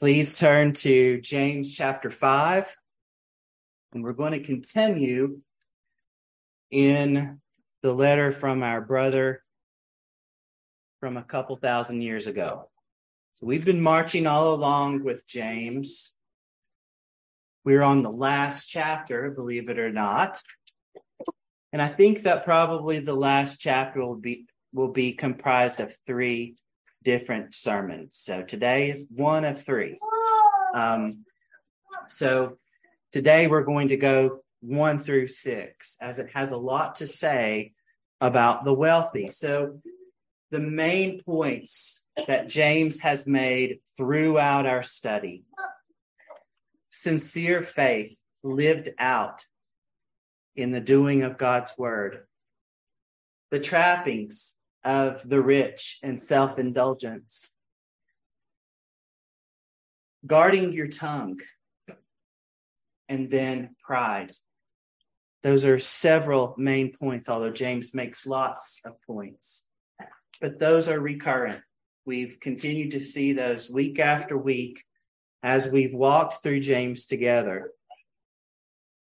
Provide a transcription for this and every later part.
Please turn to James chapter 5, and we're going to continue in the letter from our brother from a couple thousand years ago. So we've been marching all along with James. We're on the last chapter, believe it or not. And I think that probably the last chapter will be will be comprised of three different sermons. So today is one of three. Um, so today we're going to go one through six, as it has a lot to say about the wealthy. So the main points that James has made throughout our study sincere faith lived out in the doing of God's word, the trappings of the rich and self indulgence. Guarding your tongue and then pride. Those are several main points, although James makes lots of points. But those are recurrent. We've continued to see those week after week as we've walked through James together.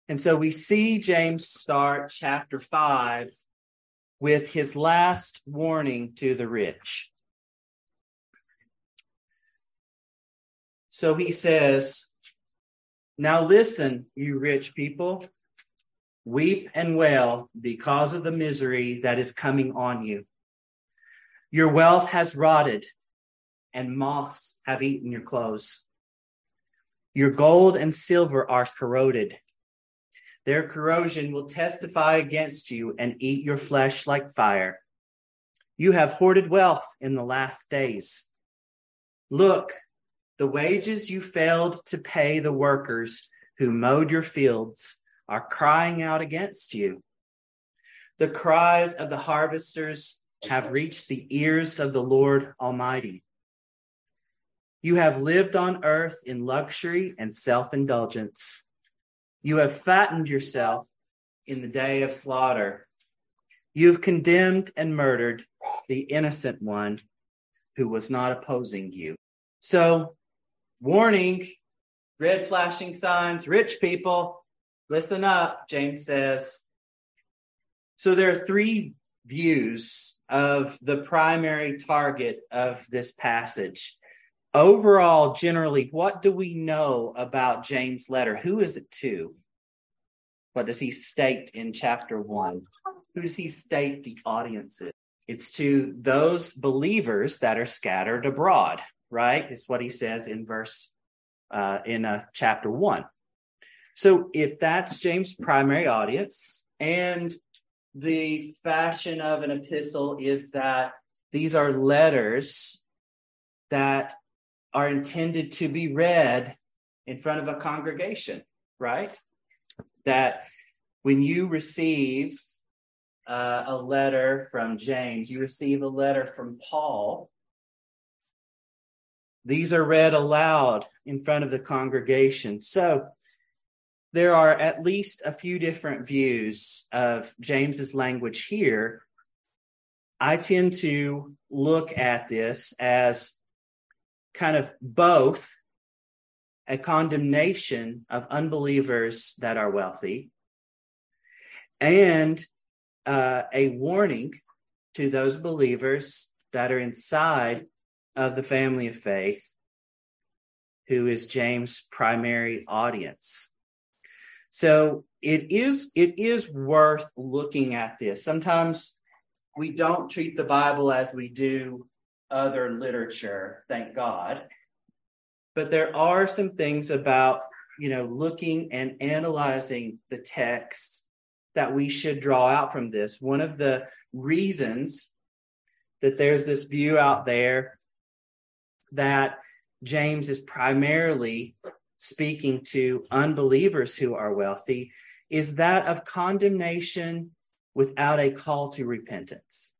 And so we see James start chapter 5 with his last warning to the rich. So he says, Now listen, you rich people, weep and wail because of the misery that is coming on you. Your wealth has rotted, and moths have eaten your clothes. Your gold and silver are corroded their corrosion will testify against you and eat your flesh like fire. You have hoarded wealth in the last days. Look, the wages you failed to pay the workers who mowed your fields are crying out against you. The cries of the harvesters have reached the ears of the Lord Almighty. You have lived on earth in luxury and self indulgence. You have fattened yourself in the day of slaughter. You have condemned and murdered the innocent one who was not opposing you. So, warning, red flashing signs, rich people, listen up, James says. So, there are three views of the primary target of this passage overall, generally, what do we know about James' letter? Who is it to? What does he state in chapter one? Who does he state the audience is? It's to those believers that are scattered abroad, right? Is what he says in verse uh, in uh, chapter one. So if that's James' primary audience, and the fashion of an epistle is that these are letters that are intended to be read in front of a congregation, right? That when you receive uh, a letter from James, you receive a letter from Paul, these are read aloud in front of the congregation. So there are at least a few different views of James's language here. I tend to look at this as kind of both a condemnation of unbelievers that are wealthy and uh, a warning to those believers that are inside of the family of faith who is James' primary audience. So it is it is worth looking at this. Sometimes we don't treat the Bible as we do other literature, thank God. But there are some things about, you know, looking and analyzing the text that we should draw out from this. One of the reasons that there's this view out there that James is primarily speaking to unbelievers who are wealthy is that of condemnation without a call to repentance.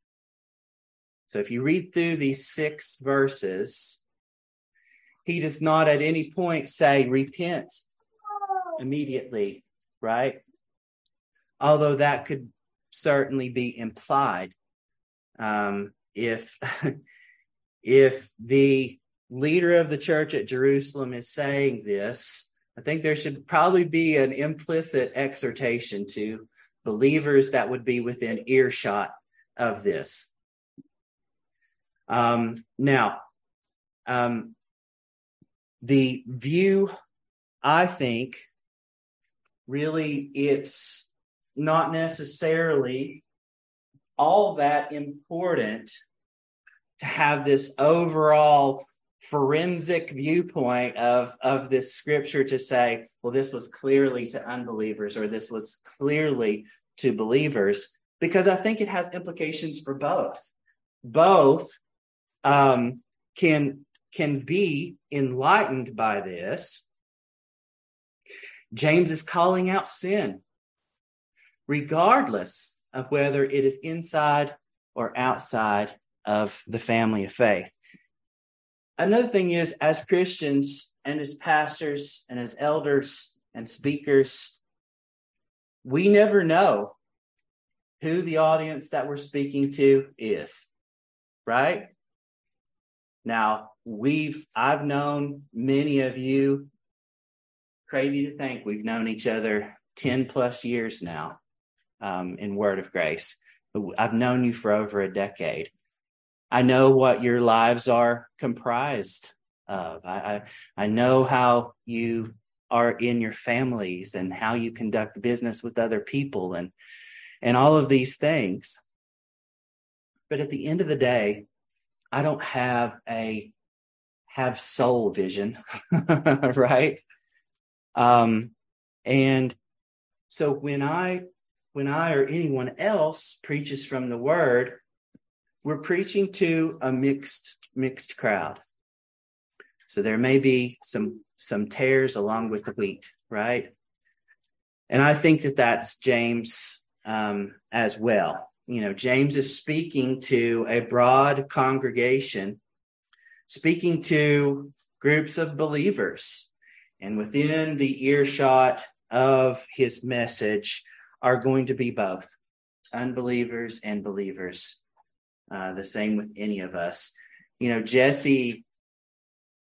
So if you read through these six verses, he does not at any point say repent immediately, right? Although that could certainly be implied. Um, if if the leader of the church at Jerusalem is saying this, I think there should probably be an implicit exhortation to believers that would be within earshot of this. Um, now, um, the view, I think, really it's not necessarily all that important to have this overall forensic viewpoint of of this scripture to say well this was clearly to unbelievers or this was clearly to believers because i think it has implications for both. Both um, can can be enlightened by this james is calling out sin regardless of whether it is inside or outside of the family of faith another thing is, as Christians and as pastors and as elders and speakers, we never know who the audience that we're speaking to is, right? Now, we've, I've known many of you, crazy to think we've known each other 10 plus years now um, in Word of Grace. I've known you for over a decade. I know what your lives are comprised of. I, I, I know how you are in your families and how you conduct business with other people and and all of these things. But at the end of the day, I don't have a have soul vision, right? Um, and so when I when I or anyone else preaches from the word, we're preaching to a mixed mixed crowd. So there may be some some tares along with the wheat, right? And I think that that's James um, as well. You know, James is speaking to a broad congregation, speaking to groups of believers, and within the earshot of his message are going to be both unbelievers and believers. Uh, the same with any of us. You know, Jesse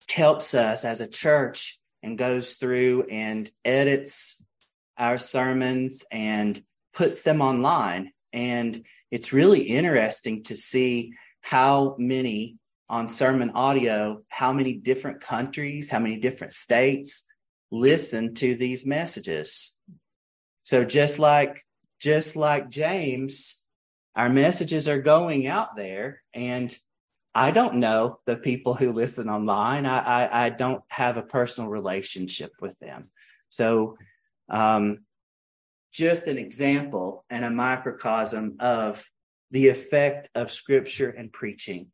helps us as a church and goes through and edits our sermons and puts them online. And it's really interesting to see how many on sermon audio, how many different countries, how many different states listen to these messages. So just like just like James, our messages are going out there and I don't know the people who listen online. I, I, I don't have a personal relationship with them. So, um, just an example and a microcosm of the effect of scripture and preaching.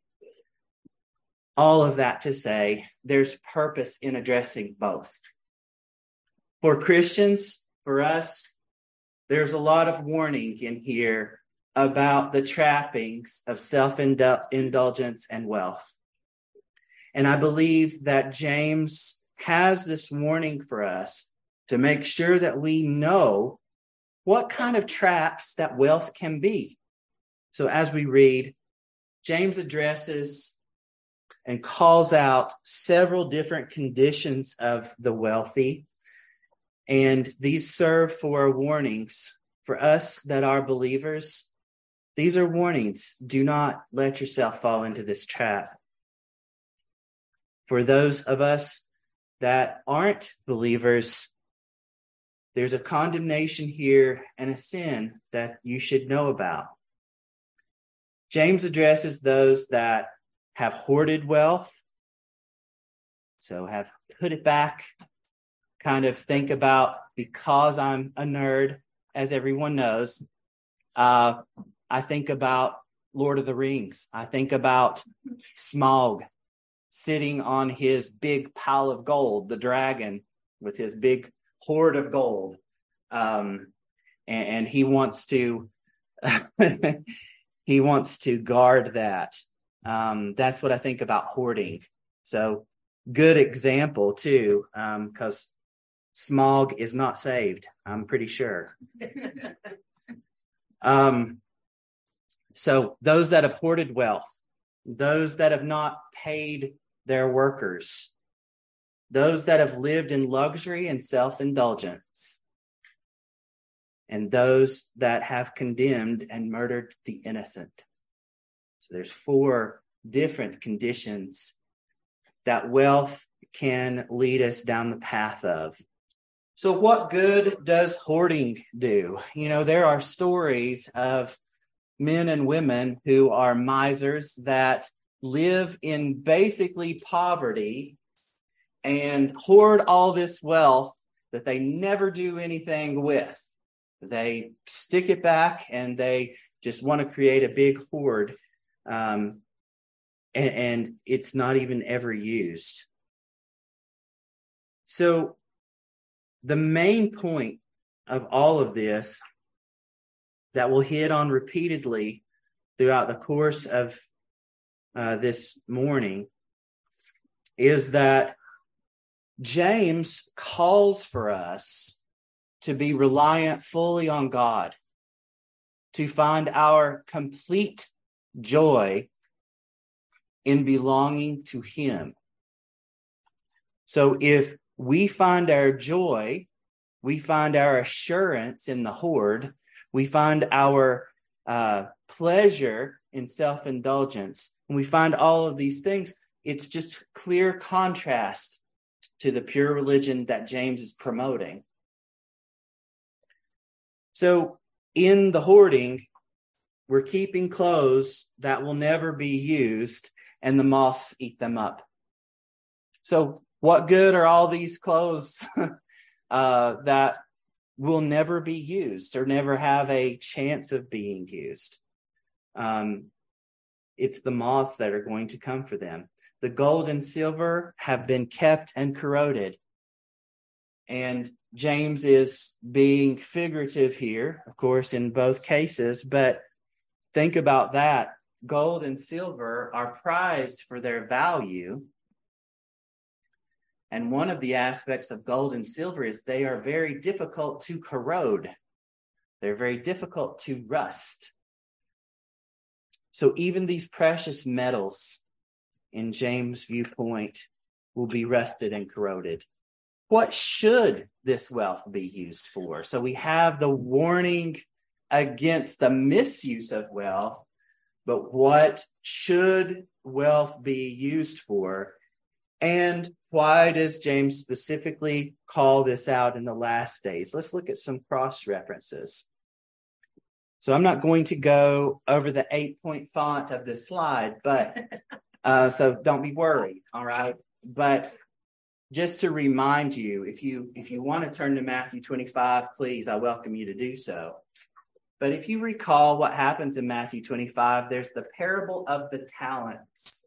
All of that to say, there's purpose in addressing both. For Christians, for us, there's a lot of warning in here about the trappings of self indulgence and wealth. And I believe that James has this warning for us to make sure that we know what kind of traps that wealth can be. So as we read, James addresses and calls out several different conditions of the wealthy. And these serve for warnings for us that are believers these are warnings. Do not let yourself fall into this trap. For those of us that aren't believers, there's a condemnation here and a sin that you should know about. James addresses those that have hoarded wealth, so have put it back, kind of think about because I'm a nerd, as everyone knows, uh, I think about Lord of the Rings. I think about Smaug sitting on his big pile of gold, the dragon with his big hoard of gold. Um, and, and he wants to he wants to guard that. Um, that's what I think about hoarding. So good example too, because um, Smaug is not saved. I'm pretty sure. um, so those that have hoarded wealth, those that have not paid their workers, those that have lived in luxury and self indulgence, and those that have condemned and murdered the innocent. So there's four different conditions that wealth can lead us down the path of. So, what good does hoarding do? You know, there are stories of men and women who are misers that live in basically poverty and hoard all this wealth that they never do anything with. They stick it back and they just want to create a big hoard. Um, and, and it's not even ever used. So, the main point of all of this that we'll hit on repeatedly throughout the course of uh, this morning is that James calls for us to be reliant fully on God, to find our complete joy in belonging to Him. So if we find our joy, we find our assurance in the hoard, we find our uh, pleasure in self indulgence, and we find all of these things. It's just clear contrast to the pure religion that James is promoting. So, in the hoarding, we're keeping clothes that will never be used, and the moths eat them up. So, what good are all these clothes uh, that will never be used or never have a chance of being used. Um, it's the moths that are going to come for them. The gold and silver have been kept and corroded. And James is being figurative here, of course, in both cases, but think about that. Gold and silver are prized for their value and one of the aspects of gold and silver is they are very difficult to corrode. They're very difficult to rust. So even these precious metals, in James' viewpoint, will be rusted and corroded. What should this wealth be used for? So we have the warning against the misuse of wealth, but what should wealth be used for? And why does James specifically call this out in the last days? Let's look at some cross references. So I'm not going to go over the eight point font of this slide, but uh, so don't be worried. All right. But just to remind you, if you if you want to turn to Matthew 25, please, I welcome you to do so. But if you recall what happens in Matthew 25, there's the parable of the talents.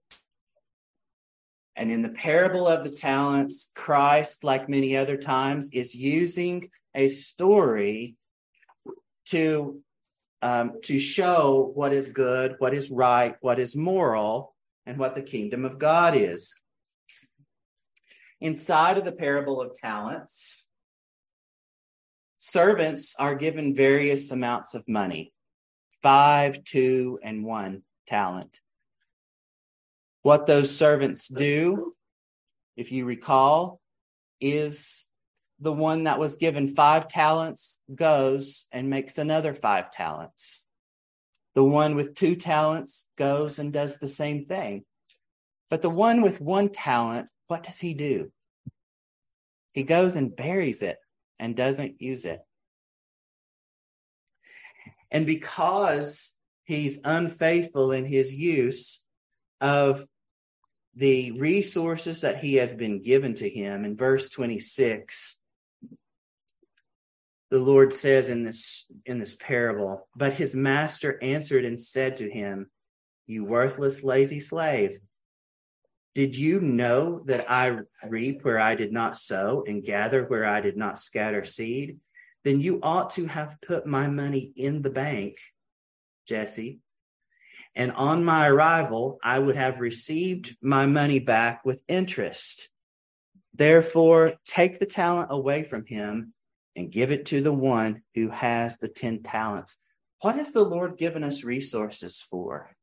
And in the parable of the talents, Christ, like many other times, is using a story to um, to show what is good, what is right, what is moral, and what the kingdom of God is. Inside of the parable of talents, servants are given various amounts of money five, two, and one talent. What those servants do, if you recall, is the one that was given five talents goes and makes another five talents. The one with two talents goes and does the same thing. But the one with one talent, what does he do? He goes and buries it and doesn't use it. And because he's unfaithful in his use of the resources that he has been given to him in verse 26 the lord says in this in this parable but his master answered and said to him you worthless lazy slave did you know that i reap where i did not sow and gather where i did not scatter seed then you ought to have put my money in the bank jesse and on my arrival, I would have received my money back with interest. Therefore, take the talent away from him and give it to the one who has the 10 talents. What has the Lord given us resources for?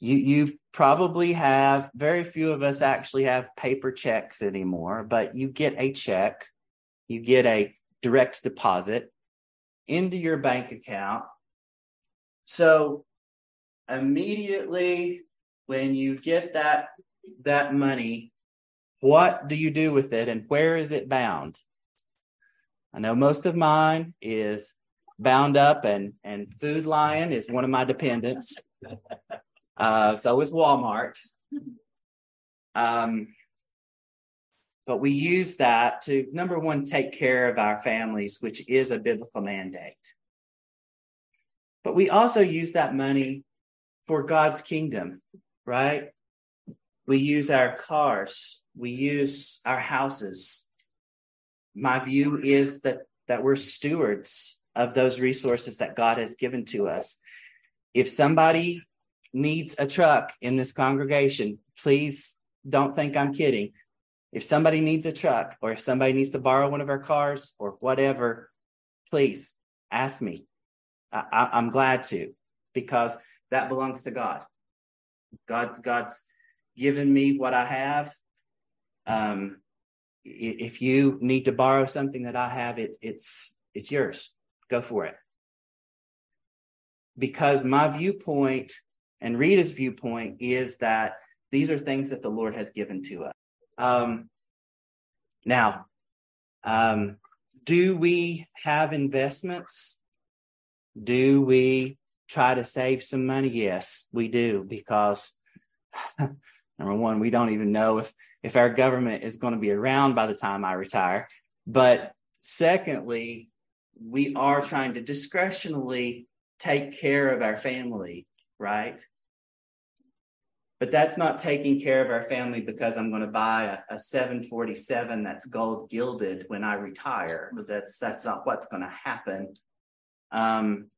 you you probably have very few of us actually have paper checks anymore, but you get a check, you get a direct deposit into your bank account. So immediately when you get that that money, what do you do with it and where is it bound? I know most of mine is bound up and and Food Lion is one of my dependents. Uh, so is Walmart. Um, but we use that to number one take care of our families, which is a biblical mandate. But we also use that money for God's kingdom, right? We use our cars, we use our houses. My view is that that we're stewards of those resources that God has given to us. If somebody needs a truck in this congregation, please don't think I'm kidding. If somebody needs a truck or if somebody needs to borrow one of our cars or whatever, please ask me. I, am glad to because that belongs to God. God, God's given me what I have. Um, if you need to borrow something that I have, it's it's it's yours. Go for it. Because my viewpoint and Rita's viewpoint is that these are things that the Lord has given to us. Um, now, um, do we have investments? Do we try to save some money? Yes, we do, because number one, we don't even know if if our government is going to be around by the time I retire. But secondly, we are trying to discretionally take care of our family right? But that's not taking care of our family because I'm going to buy a, a 747 that's gold gilded when I retire. That's that's not what's going to happen. Um,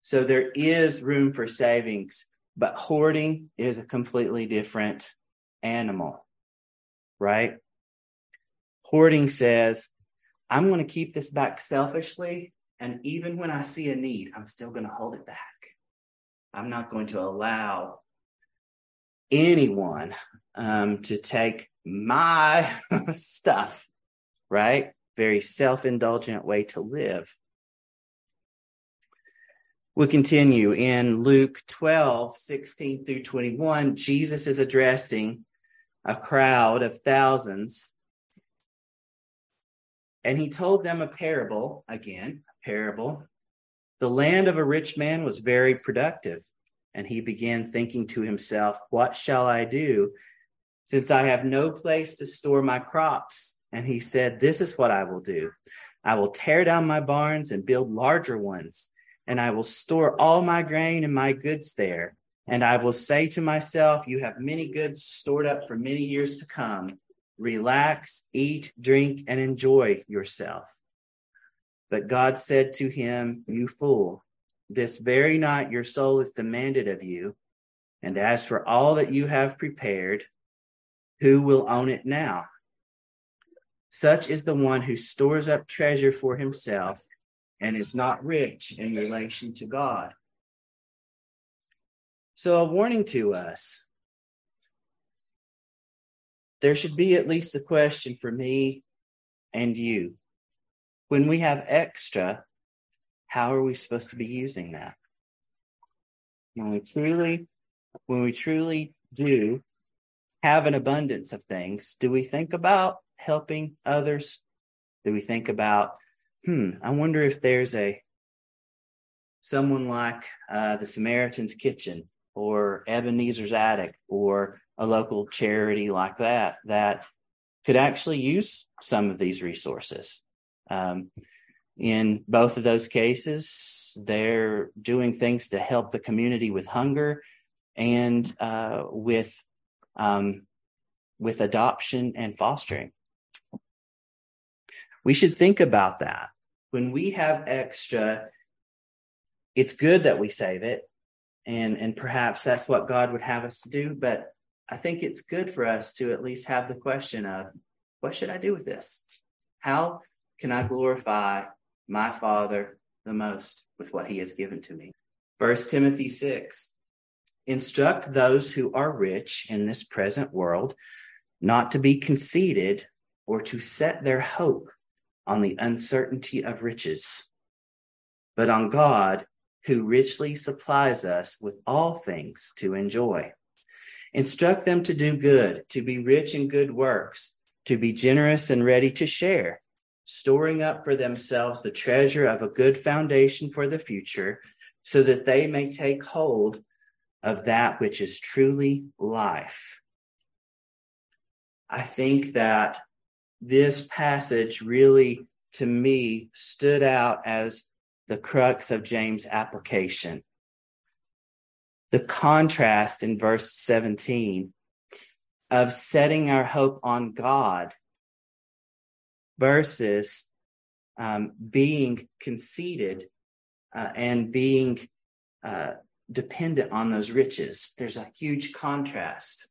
so there is room for savings, but hoarding is a completely different animal, right? Hoarding says, I'm going to keep this back selfishly. And even when I see a need, I'm still going to hold it back. I'm not going to allow anyone um, to take my stuff, right? Very self indulgent way to live. We continue in Luke 12, 16 through 21. Jesus is addressing a crowd of thousands. And he told them a parable, again, a parable the land of a rich man was very productive, and he began thinking to himself, What shall I do, since I have no place to store my crops? And he said, This is what I will do I will tear down my barns and build larger ones, and I will store all my grain and my goods there. And I will say to myself, You have many goods stored up for many years to come. Relax, eat, drink, and enjoy yourself. But God said to him, You fool, this very night your soul is demanded of you. And as for all that you have prepared, who will own it now? Such is the one who stores up treasure for himself and is not rich in relation to God. So, a warning to us there should be at least a question for me and you when we have extra, how are we supposed to be using that? When we truly, when we truly do have an abundance of things, do we think about helping others? Do we think about, hmm, I wonder if there's a someone like uh, the Samaritan's Kitchen or Ebenezer's Attic or a local charity like that that could actually use some of these resources. Um, in both of those cases, they're doing things to help the community with hunger and uh, with um, with adoption and fostering. We should think about that. When we have extra, it's good that we save it, and and perhaps that's what God would have us to do. But I think it's good for us to at least have the question of, what should I do with this? How can I glorify my Father the most with what he has given to me? First Timothy 6, instruct those who are rich in this present world not to be conceited or to set their hope on the uncertainty of riches, but on God who richly supplies us with all things to enjoy. Instruct them to do good, to be rich in good works, to be generous and ready to share, storing up for themselves the treasure of a good foundation for the future, so that they may take hold of that which is truly life. I think that this passage really, to me, stood out as the crux of James' application. The contrast in verse 17 of setting our hope on God versus um, being conceited uh, and being uh, dependent on those riches. There's a huge contrast.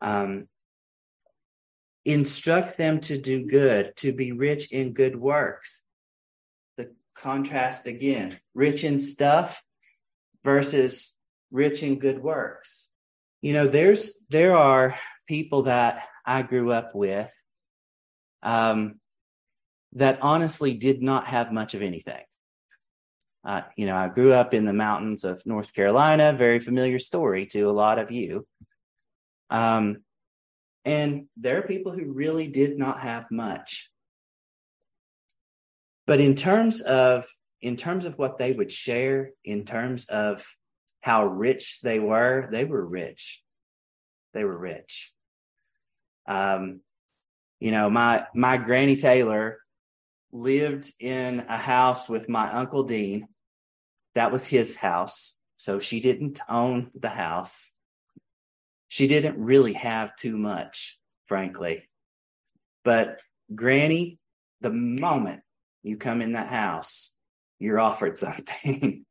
Um, instruct them to do good, to be rich in good works. The contrast again rich in stuff versus rich in good works. You know, there's there are people that I grew up with um, that honestly did not have much of anything. Uh, you know, I grew up in the mountains of North Carolina, very familiar story to a lot of you. Um, and there are people who really did not have much. But in terms of in terms of what they would share, in terms of how rich they were, they were rich. They were rich. Um, you know, my my granny Taylor lived in a house with my uncle Dean. That was his house. So she didn't own the house. She didn't really have too much, frankly. But Granny, the moment you come in that house, you're offered something.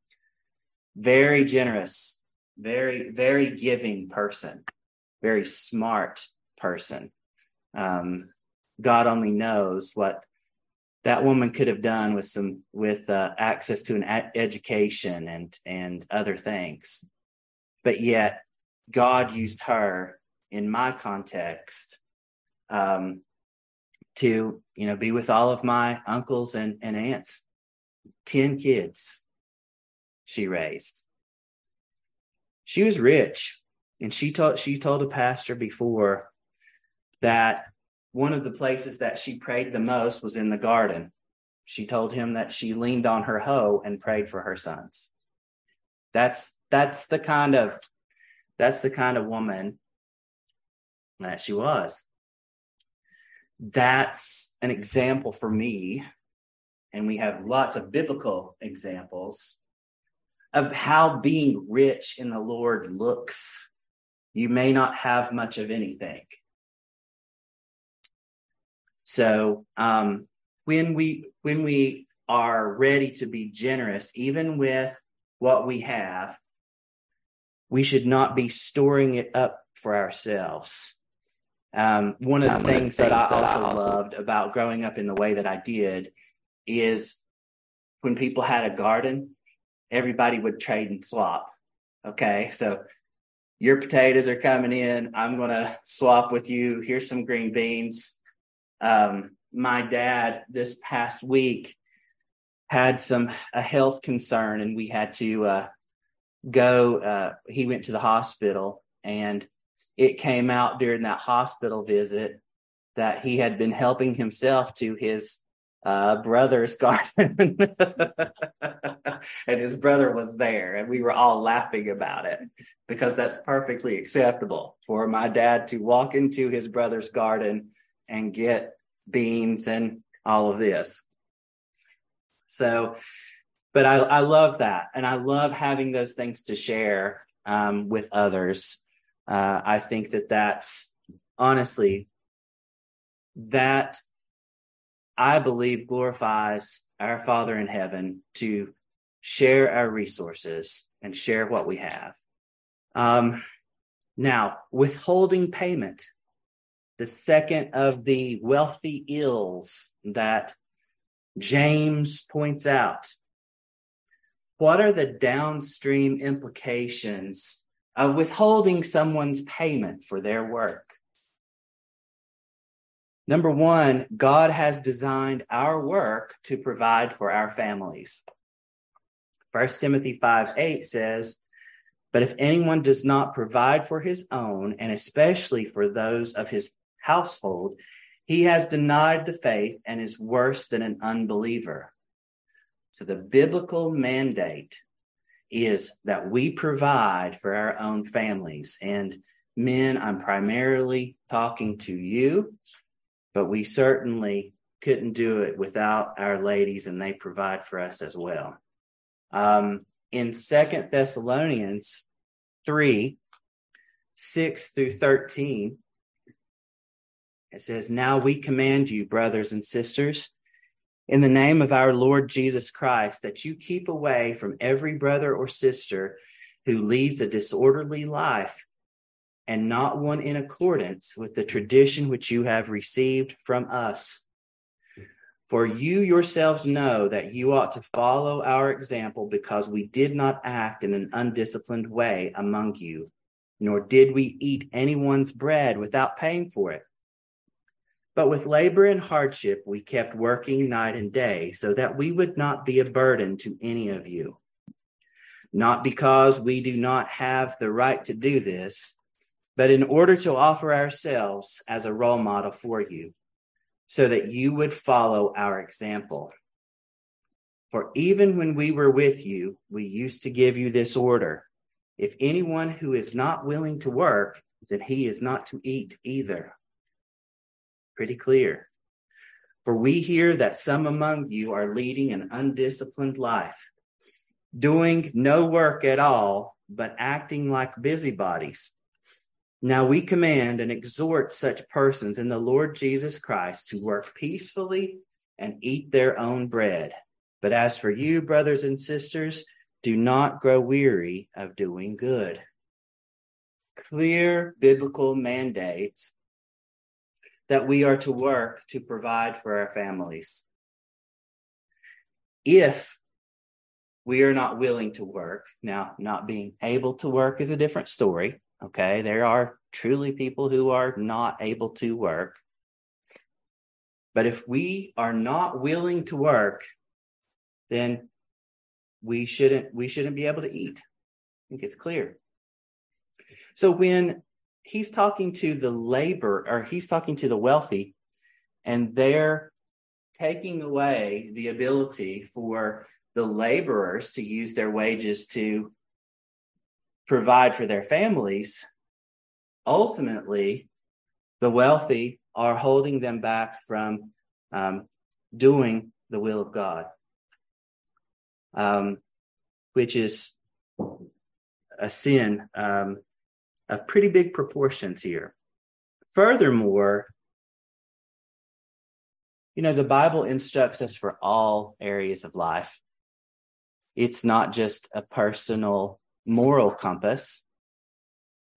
very generous, very, very giving person, very smart person. Um, God only knows what that woman could have done with some with uh, access to an a- education and and other things but yet god used her in my context um, to you know be with all of my uncles and, and aunts 10 kids she raised she was rich and she told she told a pastor before that one of the places that she prayed the most was in the garden. She told him that she leaned on her hoe and prayed for her sons. That's that's the kind of that's the kind of woman that she was. That's an example for me, and we have lots of biblical examples of how being rich in the Lord looks. You may not have much of anything so um, when we when we are ready to be generous, even with what we have, we should not be storing it up for ourselves. Um, one of the things, that, I also, that I also loved about growing up in the way that I did is when people had a garden, everybody would trade and swap. Okay, so your potatoes are coming in. I'm going to swap with you. Here's some green beans um, my dad this past week had some a health concern and we had to uh, go uh, he went to the hospital and it came out during that hospital visit that he had been helping himself to his uh, brother's garden and his brother was there and we were all laughing about it because that's perfectly acceptable for my dad to walk into his brother's garden and get beans and all of this. So, but I, I love that. And I love having those things to share um, with others. Uh, I think that that's honestly, that I believe glorifies our Father in heaven to share our resources and share what we have. Um, now, withholding payment the second of the wealthy ills that James points out. What are the downstream implications of withholding someone's payment for their work. Number one, God has designed our work to provide for our families. 1 Timothy 5 8 says, But if anyone does not provide for his own, and especially for those of his household, he has denied the faith and is worse than an unbeliever. So the biblical mandate is that we provide for our own families. And men, I'm primarily talking to you but we certainly couldn't do it without our ladies, and they provide for us as well. Um, in Second Thessalonians 3 6 through 13, it says, Now we command you, brothers and sisters, in the name of our Lord Jesus Christ, that you keep away from every brother or sister who leads a disorderly life and not one in accordance with the tradition which you have received from us. For you yourselves know that you ought to follow our example because we did not act in an undisciplined way among you, nor did we eat anyone's bread without paying for it. But with labor and hardship, we kept working night and day so that we would not be a burden to any of you. Not because we do not have the right to do this but in order to offer ourselves as a role model for you, so that you would follow our example. For even when we were with you, we used to give you this order if anyone who is not willing to work, then he is not to eat either. Pretty clear. For we hear that some among you are leading an undisciplined life, doing no work at all, but acting like busybodies. Now we command and exhort such persons in the Lord Jesus Christ to work peacefully and eat their own bread. But as for you, brothers and sisters, do not grow weary of doing good. Clear biblical mandates that we are to work to provide for our families. If we are not willing to work, now, not being able to work is a different story Okay. There are truly people who are not able to work. But if we are not willing to work, then we shouldn't we shouldn't be able to eat. I think it's clear. So when he's talking to the labor or he's talking to the wealthy and they're taking away the ability for the laborers to use their wages to provide for their families, ultimately, the wealthy are holding them back from um, doing the will of God, um, which is a sin um, of pretty big proportions here. Furthermore, you know, the Bible instructs us for all areas of life. It's not just a personal moral compass,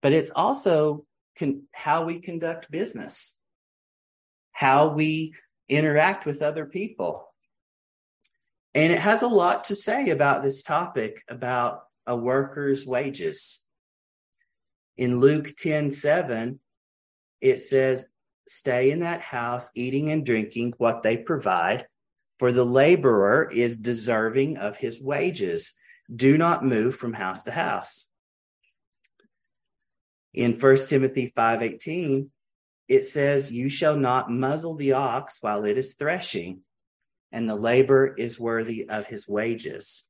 but it's also con- how we conduct business, how we interact with other people. And it has a lot to say about this topic about a worker's wages. In Luke 10 7, it says, Stay in that house, eating and drinking what they provide, for the laborer is deserving of his wages do not move from house to house. In 1 Timothy 5:18, it says, "You shall not muzzle the ox while it is threshing, and the labor is worthy of his wages."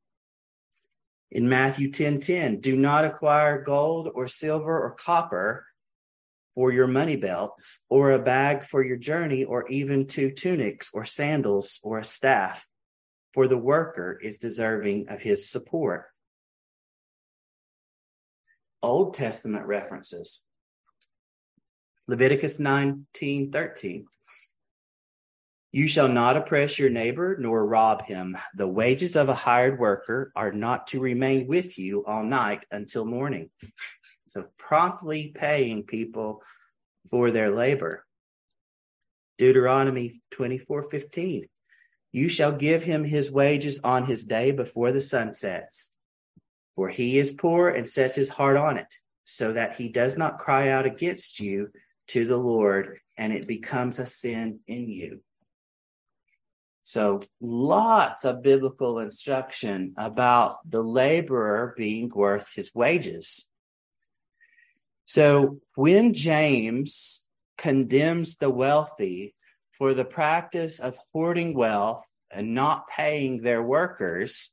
In Matthew 10:10, "Do not acquire gold or silver or copper for your money belts, or a bag for your journey, or even two tunics or sandals or a staff." for the worker is deserving of his support. Old Testament references. Leviticus 19 13. You shall not oppress your neighbor nor rob him. The wages of a hired worker are not to remain with you all night until morning. So, promptly paying people for their labor. Deuteronomy 24 15. You shall give him his wages on his day before the sun sets. For he is poor and sets his heart on it. so that he does not cry out against you to the Lord and it becomes a sin in you. So, lots of biblical instruction about the laborer being worth his wages. So, when James condemns the wealthy for the practice of hoarding wealth and not paying their workers,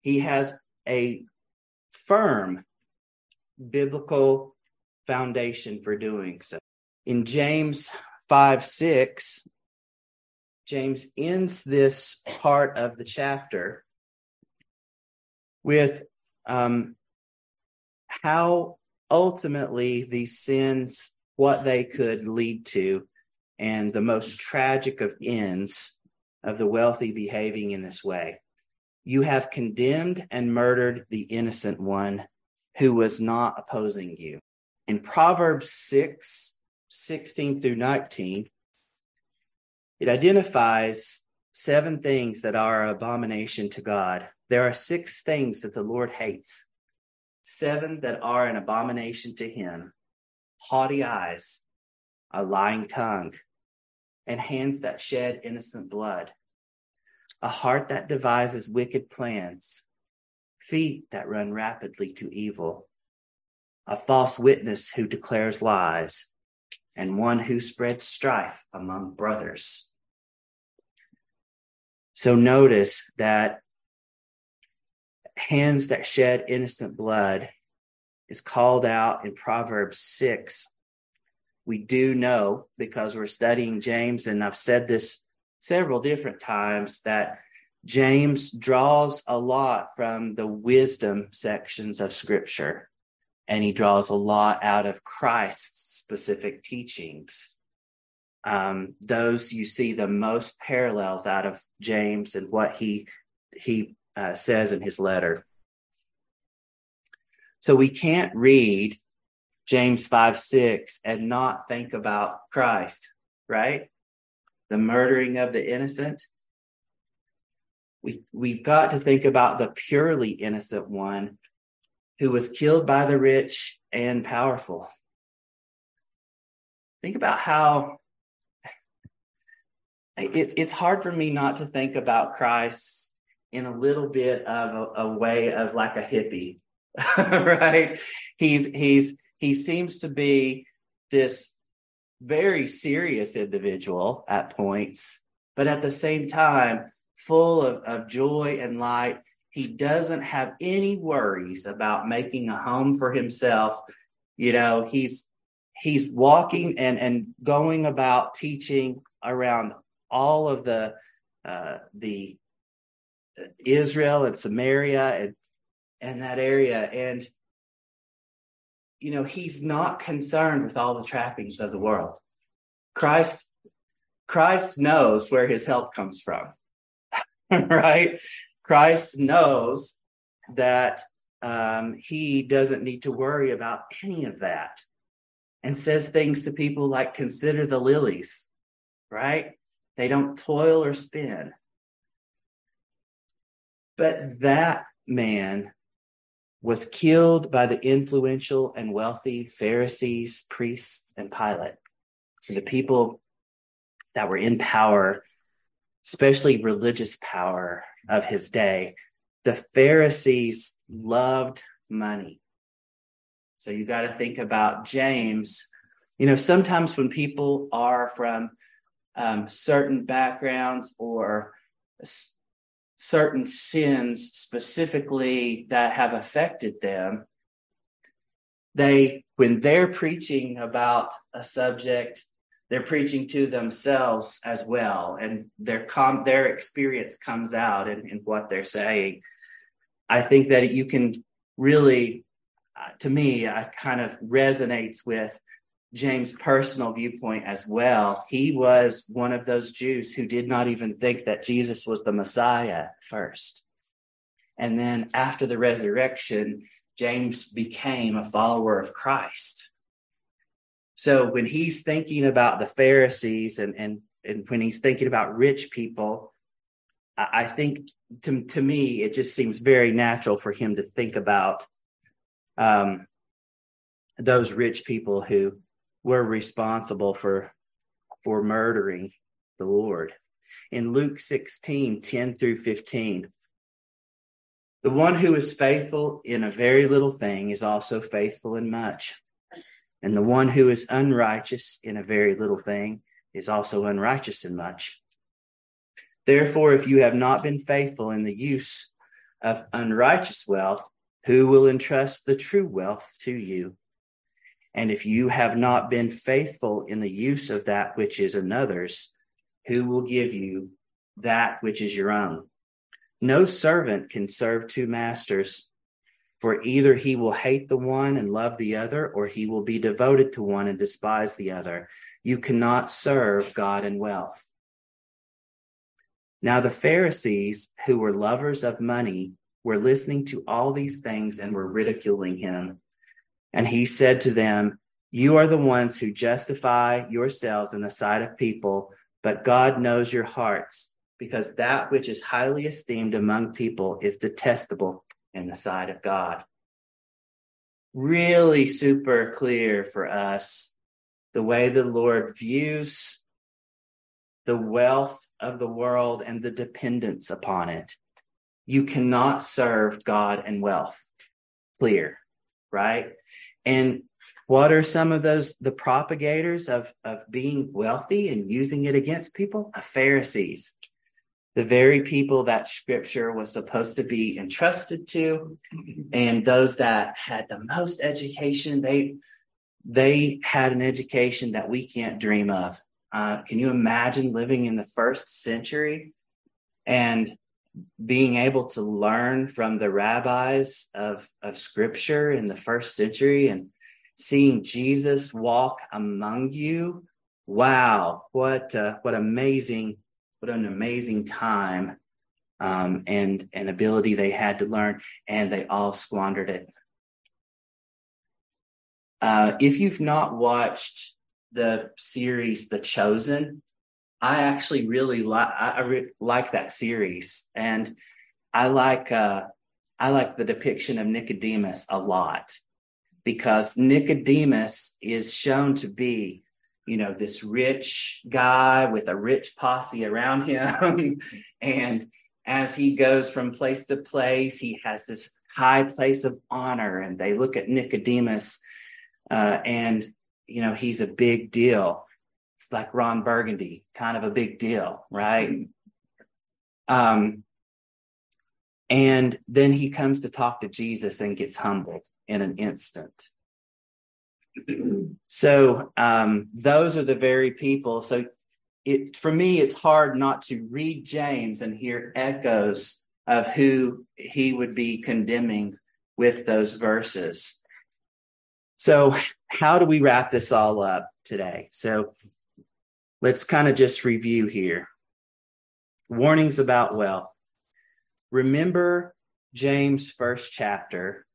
he has a firm biblical foundation for doing so. In James 5 6, James ends this part of the chapter with um, how ultimately these sins, what they could lead to, and the most tragic of ends of the wealthy behaving in this way. You have condemned and murdered the innocent one who was not opposing you. In Proverbs 6 16 through 19, it identifies seven things that are abomination to God. There are six things that the Lord hates, seven that are an abomination to him. Haughty eyes, a lying tongue, and hands that shed innocent blood, a heart that devises wicked plans, feet that run rapidly to evil, a false witness who declares lies, and one who spreads strife among brothers. So notice that hands that shed innocent blood is called out in Proverbs 6. We do know because we're studying James, and I've said this several different times, that James draws a lot from the wisdom sections of Scripture and he draws a lot out of Christ's specific teachings. Um, those you see the most parallels out of James and what he he uh, says in his letter. So we can't read James 5 6 and not think about Christ, right? The murdering of the innocent. We, we've got to think about the purely innocent one who was killed by the rich and powerful. Think about how it, it's hard for me not to think about Christ in a little bit of a, a way of like a hippie, right? He's he's he seems to be this very serious individual at points, but at the same time, full of, of joy and light he doesn't have any worries about making a home for himself. You know, he's he's walking and and going about teaching around all of the uh, the Israel and Samaria and and that area. And you know he's not concerned with all the trappings of the world. Christ christ knows where his help comes from right? Christ knows that um, he doesn't need to worry about any of that and says things to people like, consider the lilies, right? They don't toil or spin. But that man was killed by the influential and wealthy Pharisees, priests, and Pilate. So the people that were in power, especially religious power, of his day. The Pharisees loved money. So you got to think about James. You know, sometimes when people are from um, certain backgrounds or s- certain sins specifically that have affected them, they, when they're preaching about a subject they're preaching to themselves as well. And their com- their experience comes out in, in what they're saying. I think that you can really uh, to me uh, kind of resonates with james personal viewpoint as well he was one of those jews who did not even think that jesus was the messiah first. And then after the resurrection james became a follower of christ. So when he's thinking about the Pharisees and and and when he's thinking about rich people, I, I think to to me it just seems very natural for him to think about um, those rich people who were responsible for for murdering the Lord. In Luke 16, 10 through 15, the one who is faithful in a very little thing is also faithful in much. And the one who is unrighteous in a very little thing is also unrighteous in much. Therefore, if you have not been faithful in the use of unrighteous wealth, who will entrust the true wealth to you? And if you have not been faithful in the use of that which is another's, who will give you that which is your own? No servant can serve two masters, for either he will hate the one and love the other, or he will be devoted to one and despise the other. You cannot serve God and wealth. Now, the Pharisees, who were lovers of money, were listening to all these things and were ridiculing him. And he said to them, You are the ones who justify yourselves in the sight of people, but God knows your hearts, because that which is highly esteemed among people is detestable in the sight of God. Really super clear for us the way the Lord views the wealth of the world and the dependence upon it. You cannot serve God and wealth. Clear, right? And what are some of those the propagators of of being wealthy and using it against people? The Pharisees the very people that scripture was supposed to be entrusted to and those that had the most education they they had an education that we can't dream of uh, can you imagine living in the first century and being able to learn from the rabbis of, of scripture in the first century and seeing jesus walk among you wow what uh, what amazing what an amazing time um, and and ability they had to learn, and they all squandered it. Uh, if you've not watched the series The Chosen, I actually really like I, re- like that series, and I like uh, I like the depiction of Nicodemus a lot because Nicodemus is shown to be you know, this rich guy with a rich posse around him. and as he goes from place to place, he has this high place of honor. And they look at Nicodemus uh, and, you know, he's a big deal. It's like Ron Burgundy, kind of a big deal, right? Um, and then he comes to talk to Jesus and gets humbled in an instant so um, those are the very people. So it for me, it's hard not to read James and hear echoes of who he would be condemning with those verses. So how do we wrap this all up today? So let's kind of just review here. Warnings about wealth. Remember James' first chapter.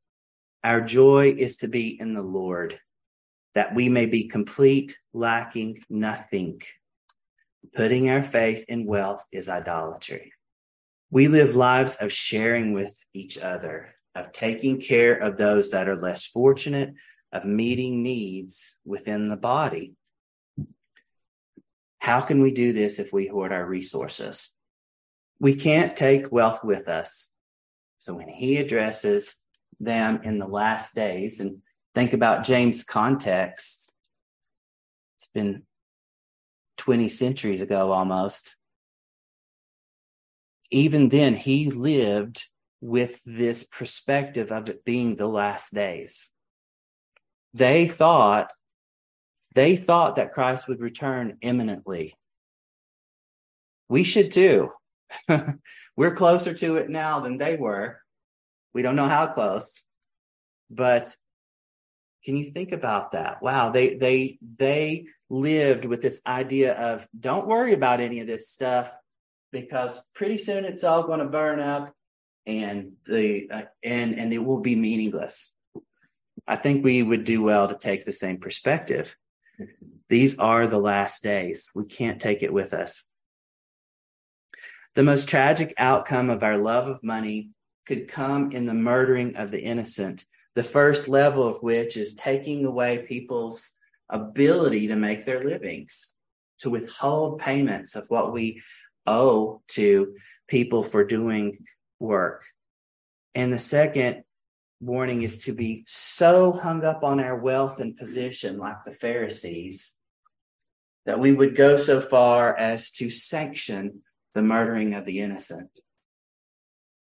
Our joy is to be in the Lord that we may be complete, lacking nothing. Putting our faith in wealth is idolatry. We live lives of sharing with each other, of taking care of those that are less fortunate, of meeting needs within the body. How can we do this if we hoard our resources? We can't take wealth with us. So when he addresses them in the last days, and think about James' context. It's been 20 centuries ago almost. Even then, he lived with this perspective of it being the last days. They thought, they thought that Christ would return imminently. We should too. We're closer to it now than they were. We don't know how close, but can you think about that? Wow, they they they lived with this idea of don't worry about any of this stuff because pretty soon it's all going to burn up and the uh, and and it will be meaningless. I think we would do well to take the same perspective. These are the last days. We can't take it with us. The most tragic outcome of our love of money could come in the murdering of the innocent the first level of which is taking away people's ability to make their livings, to withhold payments of what we owe to people for doing work. And the second warning is to be so hung up on our wealth and position, like the Pharisees, that we would go so far as to sanction the murdering of the innocent.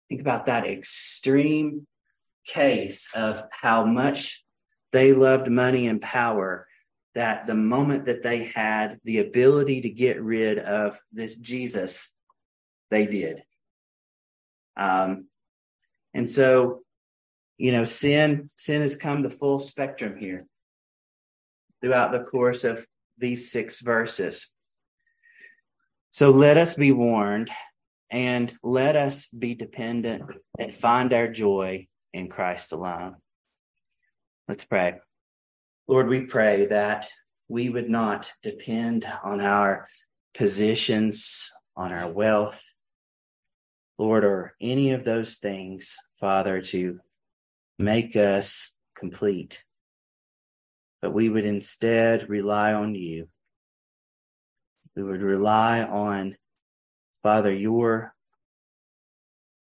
Think about that extreme case of how much they loved money and power that the moment that they had the ability to get rid of this Jesus, they did. Um, and so, you know, sin, sin has come the full spectrum here throughout the course of these six verses. So let us be warned and let us be dependent and find our joy in Christ alone. Let's pray. Lord, we pray that we would not depend on our positions, on our wealth, Lord, or any of those things, Father, to make us complete. But we would instead rely on you. We would rely on, Father, your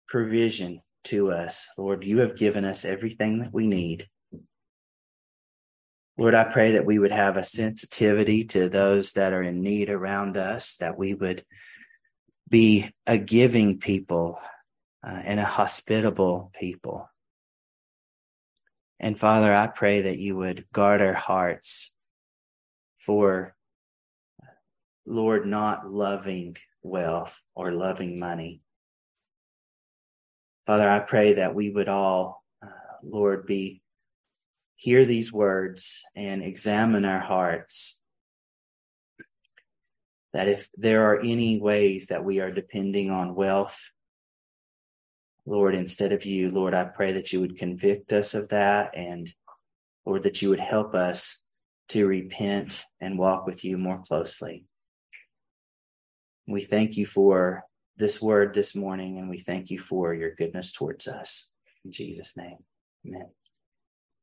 provision to us. Lord, you have given us everything that we need. Lord, I pray that we would have a sensitivity to those that are in need around us, that we would be a giving people uh, and a hospitable people. And Father, I pray that you would guard our hearts for, Lord, not loving wealth or loving money. Father, I pray that we would all, uh, Lord, be hear these words and examine our hearts. That if there are any ways that we are depending on wealth, Lord, instead of you, Lord, I pray that you would convict us of that and Lord, that you would help us to repent and walk with you more closely. We thank you for this word this morning and we thank you for your goodness towards us. In Jesus' name, amen.